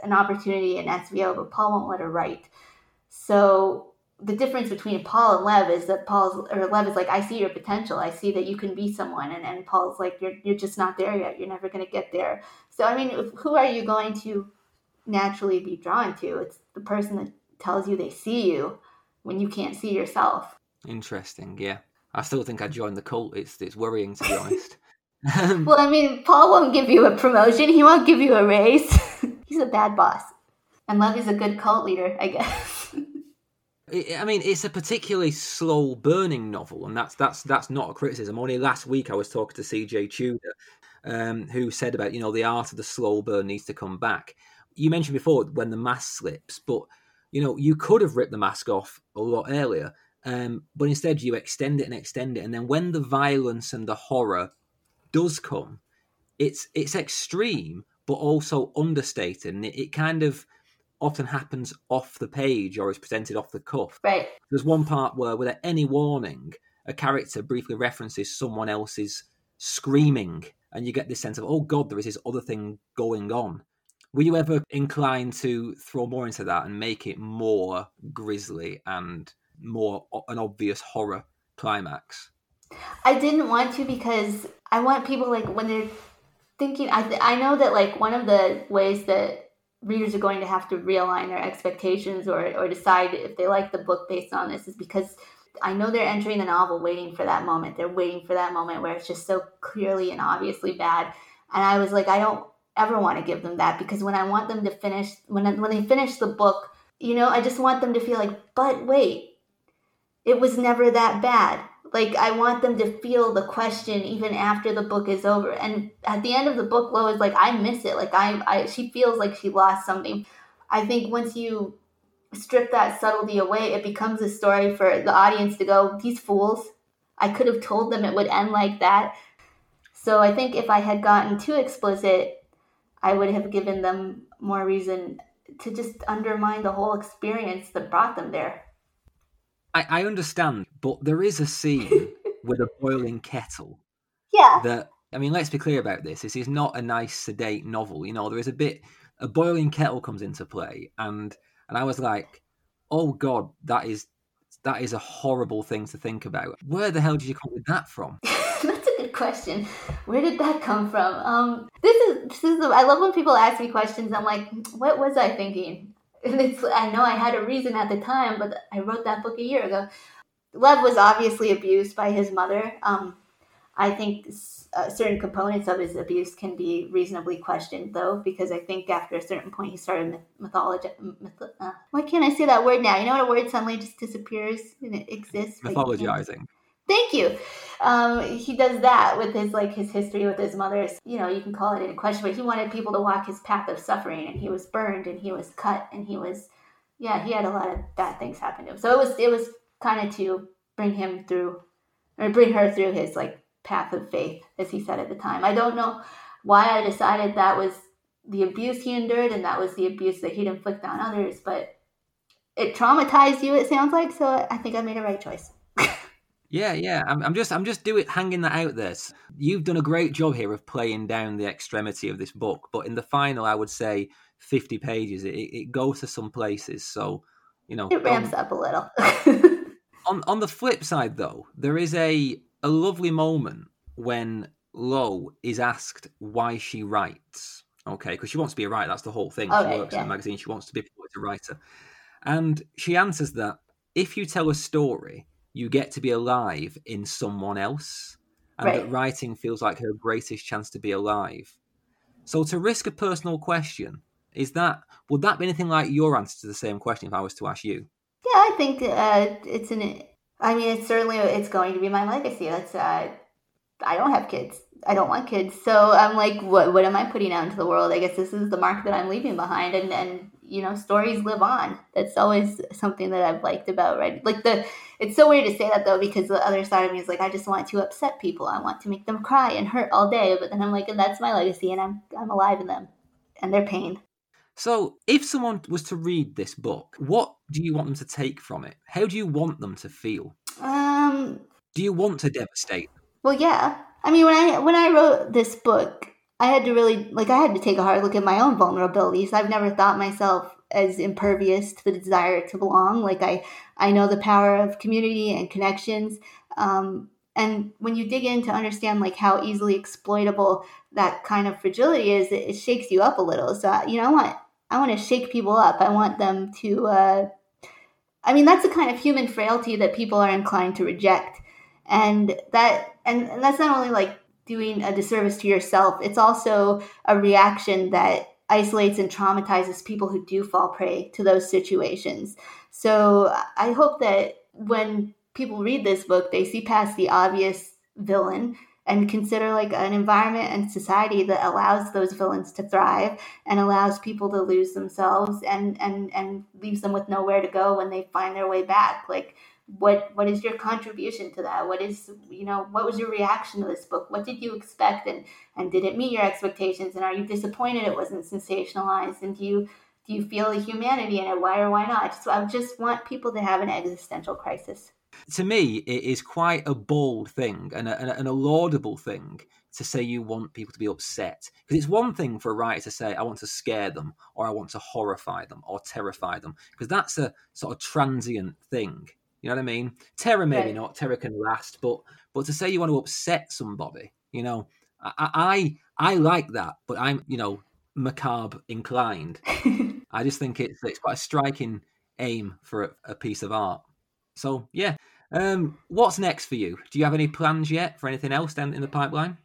an opportunity in SVO, but Paul won't let her write. So the difference between Paul and Lev is that Paul's or Lev is like, I see your potential. I see that you can be someone, and, and Paul's like, you're you're just not there yet. You're never going to get there. So I mean, who are you going to naturally be drawn to? It's the person that tells you they see you when you can't see yourself. Interesting. Yeah. I still think I joined the cult. It's it's worrying to be honest. Um, well, I mean, Paul won't give you a promotion. He won't give you a raise. He's a bad boss, and Lev is a good cult leader, I guess. I mean, it's a particularly slow burning novel, and that's that's that's not a criticism. Only last week I was talking to CJ Tudor, um, who said about you know the art of the slow burn needs to come back. You mentioned before when the mask slips, but you know you could have ripped the mask off a lot earlier um, but instead, you extend it and extend it, and then when the violence and the horror does come, it's it's extreme, but also understated, and it, it kind of often happens off the page or is presented off the cuff. Right. There's one part where, without any warning, a character briefly references someone else's screaming, and you get this sense of, oh God, there is this other thing going on. Were you ever inclined to throw more into that and make it more grisly and more an obvious horror climax. I didn't want to because I want people like when they're thinking. I th- I know that like one of the ways that readers are going to have to realign their expectations or or decide if they like the book based on this is because I know they're entering the novel waiting for that moment. They're waiting for that moment where it's just so clearly and obviously bad. And I was like, I don't ever want to give them that because when I want them to finish when when they finish the book, you know, I just want them to feel like, but wait, it was never that bad. Like I want them to feel the question even after the book is over. And at the end of the book, Lo is like, I miss it. Like I, I she feels like she lost something. I think once you strip that subtlety away, it becomes a story for the audience to go, these fools. I could have told them it would end like that. So I think if I had gotten too explicit, I would have given them more reason to just undermine the whole experience that brought them there. I, I understand, but there is a scene with a boiling kettle. Yeah. That I mean, let's be clear about this. This is not a nice sedate novel. You know, there is a bit a boiling kettle comes into play, and and I was like, oh god, that is that is a horrible thing to think about. Where the hell did you come with that from? That's a good question. Where did that come from? Um, this is this is. I love when people ask me questions. I'm like, what was I thinking? And it's, I know I had a reason at the time, but I wrote that book a year ago. Lev was obviously abused by his mother. Um, I think uh, certain components of his abuse can be reasonably questioned, though, because I think after a certain point he started myth- mythology. Myth- uh, why can't I say that word now? You know what a word suddenly just disappears and it exists? Mythologizing. Thank you. Um, he does that with his like his history with his mother. You know, you can call it in question, but he wanted people to walk his path of suffering, and he was burned, and he was cut, and he was, yeah, he had a lot of bad things happen to him. So it was it was kind of to bring him through, or bring her through his like path of faith, as he said at the time. I don't know why I decided that was the abuse he endured, and that was the abuse that he'd inflict on others, but it traumatized you. It sounds like so. I think I made a right choice. Yeah, yeah. I'm, I'm just, I'm just doing hanging that out there. You've done a great job here of playing down the extremity of this book, but in the final, I would say 50 pages. It, it goes to some places, so you know, it ramps up a little. on on the flip side, though, there is a a lovely moment when Lo is asked why she writes. Okay, because she wants to be a writer. That's the whole thing. Okay, she works yeah. in a magazine. She wants to be a writer, and she answers that if you tell a story you get to be alive in someone else, and right. that writing feels like her greatest chance to be alive. So, to risk a personal question, is that would that be anything like your answer to the same question if I was to ask you? Yeah, I think uh, it's an. I mean, it's certainly it's going to be my legacy. That's uh, I don't have kids. I don't want kids. So I'm like, what what am I putting out into the world? I guess this is the mark that I'm leaving behind, and and you know stories live on that's always something that i've liked about right like the it's so weird to say that though because the other side of me is like i just want to upset people i want to make them cry and hurt all day but then i'm like that's my legacy and i'm i'm alive in them and their pain so if someone was to read this book what do you want them to take from it how do you want them to feel um Do you want to devastate? Well, yeah. I mean, when I when I wrote this book, I had to really like I had to take a hard look at my own vulnerabilities. I've never thought myself as impervious to the desire to belong. Like I I know the power of community and connections. Um, and when you dig in to understand like how easily exploitable that kind of fragility is, it, it shakes you up a little. So you know, I want I want to shake people up. I want them to. Uh, I mean, that's the kind of human frailty that people are inclined to reject, and that and, and that's not only like doing a disservice to yourself. It's also a reaction that isolates and traumatizes people who do fall prey to those situations. So I hope that when people read this book, they see past the obvious villain and consider like an environment and society that allows those villains to thrive and allows people to lose themselves and and and leaves them with nowhere to go when they find their way back. Like what what is your contribution to that? What is you know what was your reaction to this book? What did you expect? And and did it meet your expectations? And are you disappointed it wasn't sensationalized? And do you do you feel the humanity in it? Why or why not? Just, I just want people to have an existential crisis to me it is quite a bold thing and a, and a laudable thing to say you want people to be upset because it's one thing for a writer to say i want to scare them or i want to horrify them or terrify them because that's a sort of transient thing you know what I mean? Terror, maybe right. not. Terror can last, but but to say you want to upset somebody, you know, I I, I like that, but I'm you know macabre inclined. I just think it's it's quite a striking aim for a, a piece of art. So yeah, um, what's next for you? Do you have any plans yet for anything else down in the pipeline?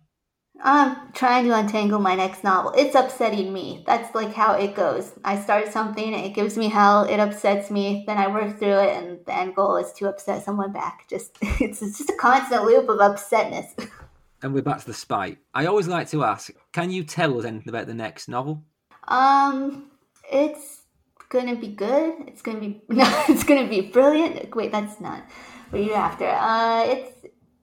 I'm trying to untangle my next novel. It's upsetting me. That's like how it goes. I start something, it gives me hell, it upsets me, then I work through it, and the end goal is to upset someone back. Just it's, it's just a constant loop of upsetness. And we're back to the spite. I always like to ask, can you tell us anything about the next novel? Um, it's gonna be good. It's gonna be no, it's gonna be brilliant. Wait, that's not what you're after. Uh, it's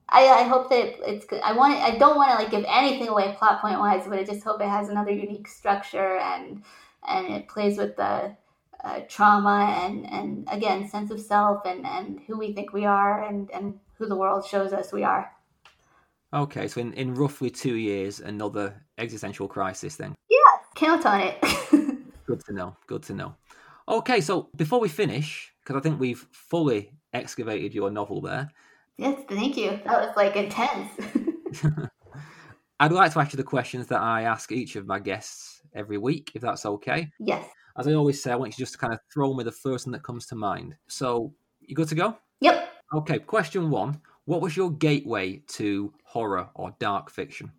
I, I hope that it's good. I want it, I don't want to like give anything away plot point wise, but I just hope it has another unique structure and and it plays with the uh, trauma and and again sense of self and and who we think we are and and who the world shows us we are. Okay, so in, in roughly two years, another existential crisis then. Yeah, count on it. good to know. Good to know. Okay, so before we finish, because I think we've fully excavated your novel there, Yes, thank you. That was like intense. I'd like to ask you the questions that I ask each of my guests every week, if that's okay. Yes. As I always say, I want you just to kind of throw me the first one that comes to mind. So, you good to go? Yep. Okay, question one. What was your gateway to horror or dark fiction?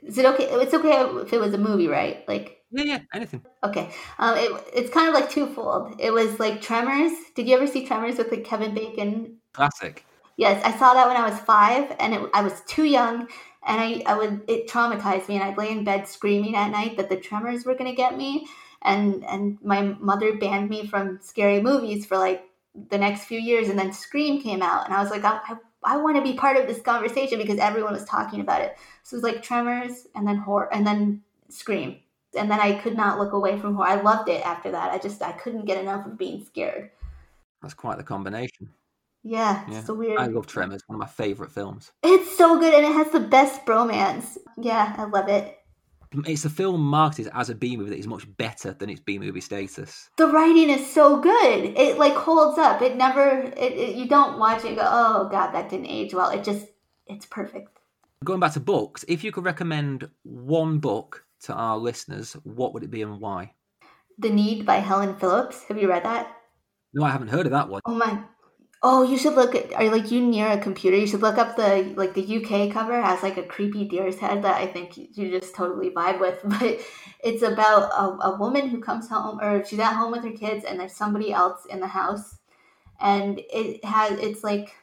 Is it okay? It's okay if it was a movie, right? Like yeah, yeah, anything. Okay, um, it, it's kind of like twofold. It was like Tremors. Did you ever see Tremors with like Kevin Bacon? Classic. Yes, I saw that when I was five, and it, I was too young, and I, I would it traumatized me, and I'd lay in bed screaming at night that the tremors were going to get me, and and my mother banned me from scary movies for like the next few years, and then Scream came out, and I was like, I, I, I want to be part of this conversation because everyone was talking about it. So it was like Tremors, and then horror, and then Scream, and then I could not look away from horror. I loved it after that. I just I couldn't get enough of being scared. That's quite the combination. Yeah, yeah. so weird. I love Tremors, one of my favorite films. It's so good and it has the best bromance. Yeah, I love it. It's a film marketed as a B movie that is much better than its B movie status. The writing is so good. It like holds up. It never. It, it, you don't watch it go, oh god, that didn't age well. It just, it's perfect. Going back to books, if you could recommend one book to our listeners, what would it be and why? The Need by Helen Phillips. Have you read that? No, I haven't heard of that one. Oh my Oh, you should look at. Are like you near a computer? You should look up the like the UK cover has like a creepy deer's head that I think you just totally vibe with. But it's about a, a woman who comes home or she's at home with her kids and there's somebody else in the house, and it has it's like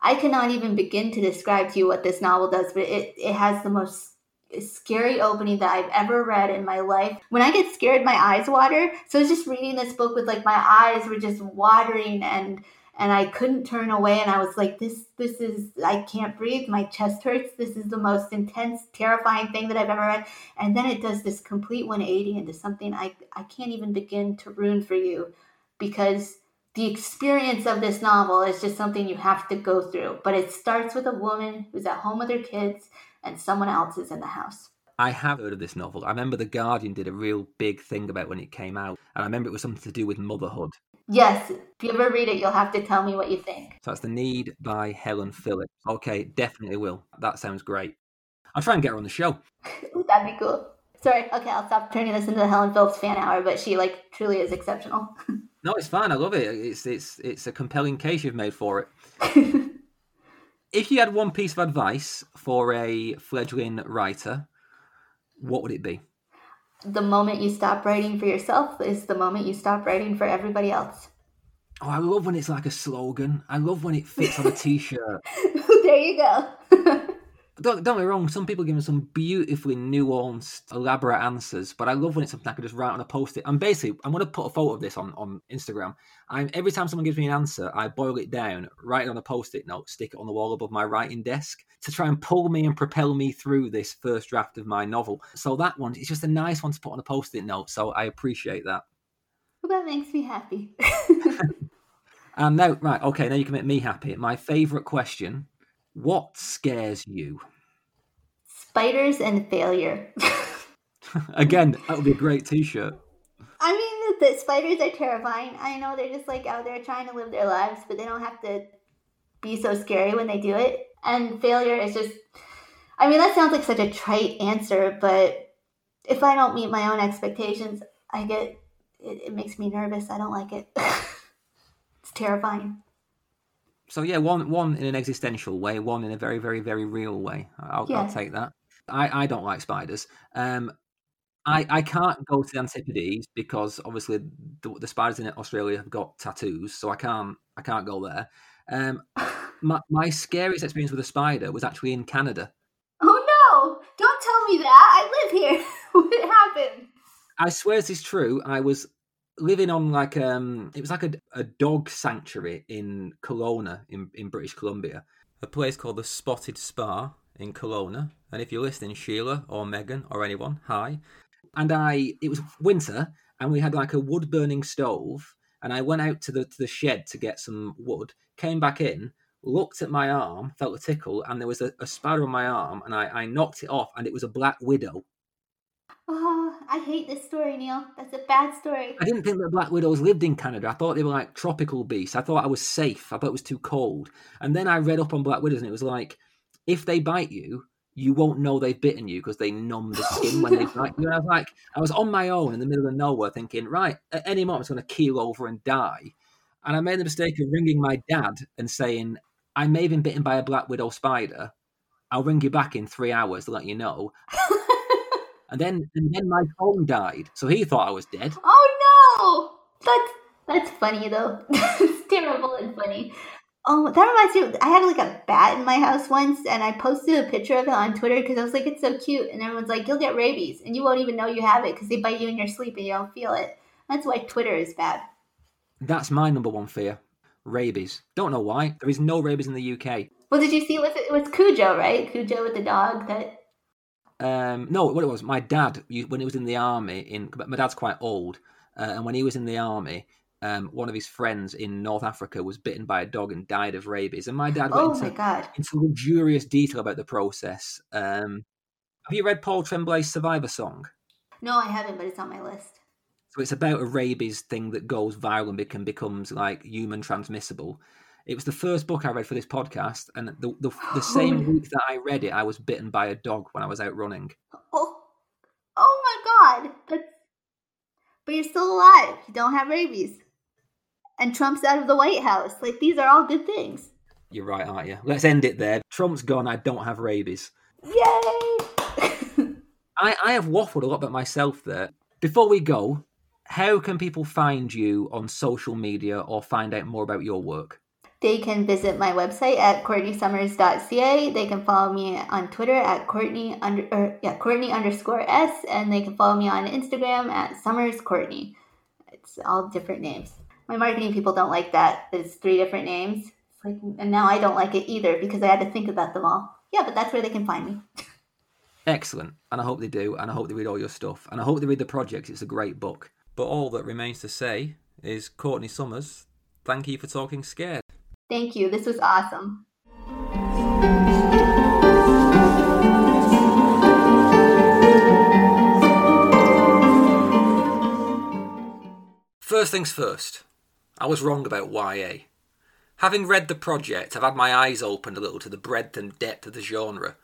I cannot even begin to describe to you what this novel does, but it it has the most scary opening that I've ever read in my life. When I get scared, my eyes water. So I was just reading this book with like my eyes were just watering and and I couldn't turn away and I was like this this is I can't breathe my chest hurts this is the most intense terrifying thing that I've ever read and then it does this complete 180 into something I I can't even begin to ruin for you because the experience of this novel is just something you have to go through. But it starts with a woman who's at home with her kids and someone else is in the house. I have heard of this novel. I remember The Guardian did a real big thing about when it came out, and I remember it was something to do with motherhood. Yes, if you ever read it, you'll have to tell me what you think. So that's The Need by Helen Phillips. Okay, definitely will. That sounds great. I'll try and get her on the show. That'd be cool. Sorry, okay, I'll stop turning this into the Helen Phillips fan hour, but she like truly is exceptional. no, it's fine. I love it. It's it's it's a compelling case you've made for it. if you had one piece of advice for a fledgling writer, what would it be? The moment you stop writing for yourself is the moment you stop writing for everybody else. Oh, I love when it's like a slogan. I love when it fits on a t-shirt. there you go. don't, don't get me wrong, some people give me some beautifully nuanced, elaborate answers, but I love when it's something I can just write on a post it. And basically, I'm going to put a photo of this on, on Instagram. I'm, every time someone gives me an answer, I boil it down, write it on a post it note, stick it on the wall above my writing desk to try and pull me and propel me through this first draft of my novel. So that one, it's just a nice one to put on a post it note. So I appreciate that. Well, that makes me happy. and now, right, okay, now you can make me happy. My favourite question what scares you? Spiders and failure. Again, that would be a great t-shirt. I mean, the, the spiders are terrifying. I know they're just like out there trying to live their lives, but they don't have to be so scary when they do it. And failure is just, I mean, that sounds like such a trite answer, but if I don't meet my own expectations, I get, it, it makes me nervous. I don't like it. it's terrifying so yeah, one one in an existential way, one in a very very very real way. I'll, yeah. I'll take that. I, I don't like spiders. Um, I I can't go to the Antipodes because obviously the, the, spiders in Australia have got tattoos, so I can't I can't go there. Um, my my scariest experience with a spider was actually in Canada. Oh no! Don't tell me that. I live here. what happened? I swear this is true. I was living on like um it was like a, a dog sanctuary in Kelowna in, in British Columbia. A place called the Spotted Spa in Kelowna. And if you're listening, Sheila or Megan or anyone, hi. And I it was winter and we had like a wood burning stove and I went out to the to the shed to get some wood, came back in, looked at my arm, felt a tickle, and there was a, a spider on my arm, and I, I knocked it off, and it was a black widow Oh, I hate this story, Neil. That's a bad story. I didn't think that black widows lived in Canada. I thought they were like tropical beasts. I thought I was safe. I thought it was too cold. And then I read up on black widows, and it was like, if they bite you, you won't know they've bitten you because they numb the skin when they bite you. And I was like, I was on my own in the middle of nowhere, thinking, right, at any moment I'm going to keel over and die. And I made the mistake of ringing my dad and saying, I may have been bitten by a black widow spider. I'll ring you back in three hours to let you know. and then and then my phone died, so he thought I was dead. Oh no! That's that's funny though. it's terrible and funny. Oh, that reminds me. I had like a bat in my house once, and I posted a picture of it on Twitter because I was like, "It's so cute," and everyone's like, "You'll get rabies, and you won't even know you have it because they bite you in your sleep and you don't feel it." That's why Twitter is bad. That's my number one fear: rabies. Don't know why. There is no rabies in the UK. Well, did you see it was it was Cujo, right? Cujo with the dog that um, no, what it was, my dad when he was in the army. In my dad's quite old, uh, and when he was in the army, um, one of his friends in North Africa was bitten by a dog and died of rabies. And my dad went oh into, my God. into luxurious detail about the process. Um, have you read Paul Tremblay's Survivor Song? No, I haven't, but it's on my list. So it's about a rabies thing that goes viral and becomes like human transmissible. It was the first book I read for this podcast, and the the, the same week that I read it, I was bitten by a dog when I was out running. Oh, oh my god! That's... But you're still alive. You don't have rabies, and Trump's out of the White House. Like these are all good things. You're right, aren't you? Let's end it there. Trump's gone. I don't have rabies. Yay! I, I have waffled a lot about myself there. Before we go, how can people find you on social media or find out more about your work? They can visit my website at courtneysummers.ca. They can follow me on Twitter at Courtney under or, yeah Courtney underscore S, and they can follow me on Instagram at Summers Courtney. It's all different names. My marketing people don't like that. There's three different names. Like, and now I don't like it either because I had to think about them all. Yeah, but that's where they can find me. Excellent, and I hope they do, and I hope they read all your stuff, and I hope they read the project. It's a great book. But all that remains to say is Courtney Summers thank you for talking scared. Thank you. This was awesome. First things first, I was wrong about YA. Having read the project, I've had my eyes opened a little to the breadth and depth of the genre.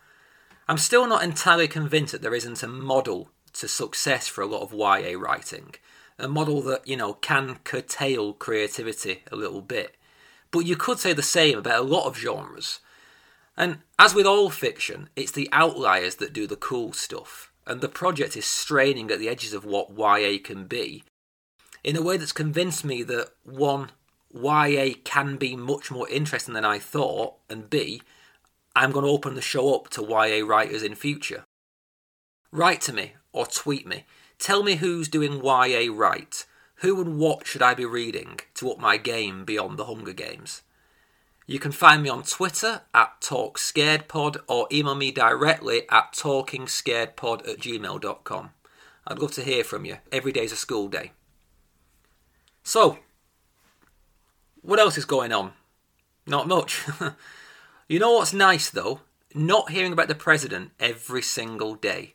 I'm still not entirely convinced that there isn't a model to success for a lot of YA writing, a model that, you know, can curtail creativity a little bit. But you could say the same about a lot of genres. And as with all fiction, it's the outliers that do the cool stuff, and the project is straining at the edges of what YA can be in a way that's convinced me that one, YA can be much more interesting than I thought, and B, I'm going to open the show up to YA writers in future. Write to me or tweet me. Tell me who's doing YA right. Who and what should I be reading to up my game beyond the Hunger Games? You can find me on Twitter at TalkScaredPod or email me directly at talkingscaredpod at gmail.com. I'd love to hear from you. Every day's a school day. So, what else is going on? Not much. you know what's nice though? Not hearing about the president every single day.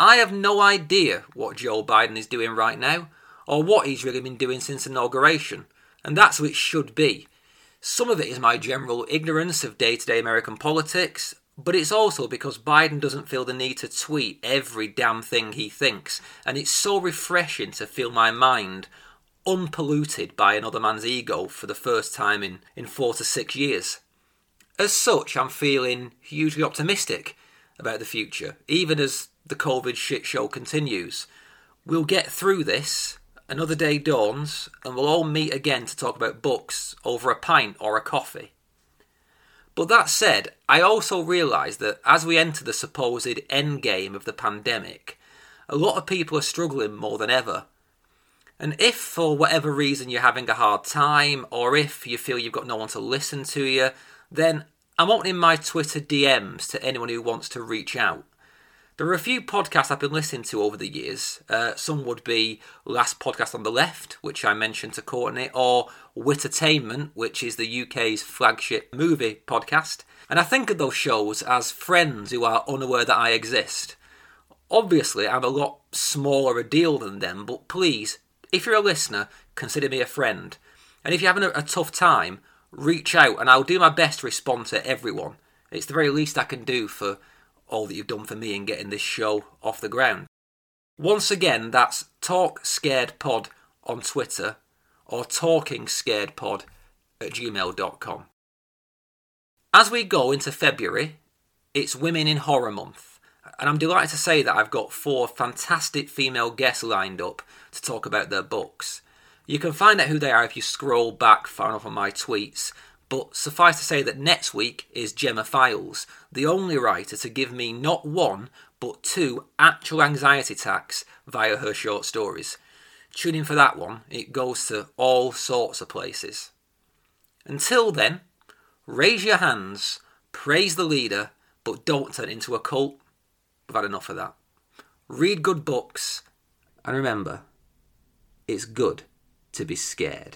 I have no idea what Joe Biden is doing right now, or what he's really been doing since inauguration, and that's what it should be. Some of it is my general ignorance of day to day American politics, but it's also because Biden doesn't feel the need to tweet every damn thing he thinks, and it's so refreshing to feel my mind unpolluted by another man's ego for the first time in, in four to six years. As such, I'm feeling hugely optimistic about the future, even as the COVID shit show continues. We'll get through this, another day dawns, and we'll all meet again to talk about books over a pint or a coffee. But that said, I also realise that as we enter the supposed end game of the pandemic, a lot of people are struggling more than ever and if for whatever reason you're having a hard time, or if you feel you've got no one to listen to you, then I'm opening my Twitter DMs to anyone who wants to reach out. There are a few podcasts I've been listening to over the years. Uh, some would be Last Podcast on the Left, which I mentioned to Courtney, or Wittertainment, which is the UK's flagship movie podcast. And I think of those shows as friends who are unaware that I exist. Obviously, I'm a lot smaller a deal than them, but please if you're a listener, consider me a friend. And if you're having a, a tough time, reach out and I'll do my best to respond to everyone. It's the very least I can do for all that you've done for me in getting this show off the ground. Once again, that's Talk Scared Pod on Twitter or Talking Scared Pod at gmail.com. As we go into February, it's Women in Horror Month and I'm delighted to say that I've got four fantastic female guests lined up to talk about their books. You can find out who they are if you scroll back far enough on my tweets, but suffice to say that next week is Gemma Files, the only writer to give me not one, but two actual anxiety attacks via her short stories. Tune in for that one, it goes to all sorts of places. Until then, raise your hands, praise the leader, but don't turn into a cult We've had enough of that. Read good books, and remember, it's good to be scared.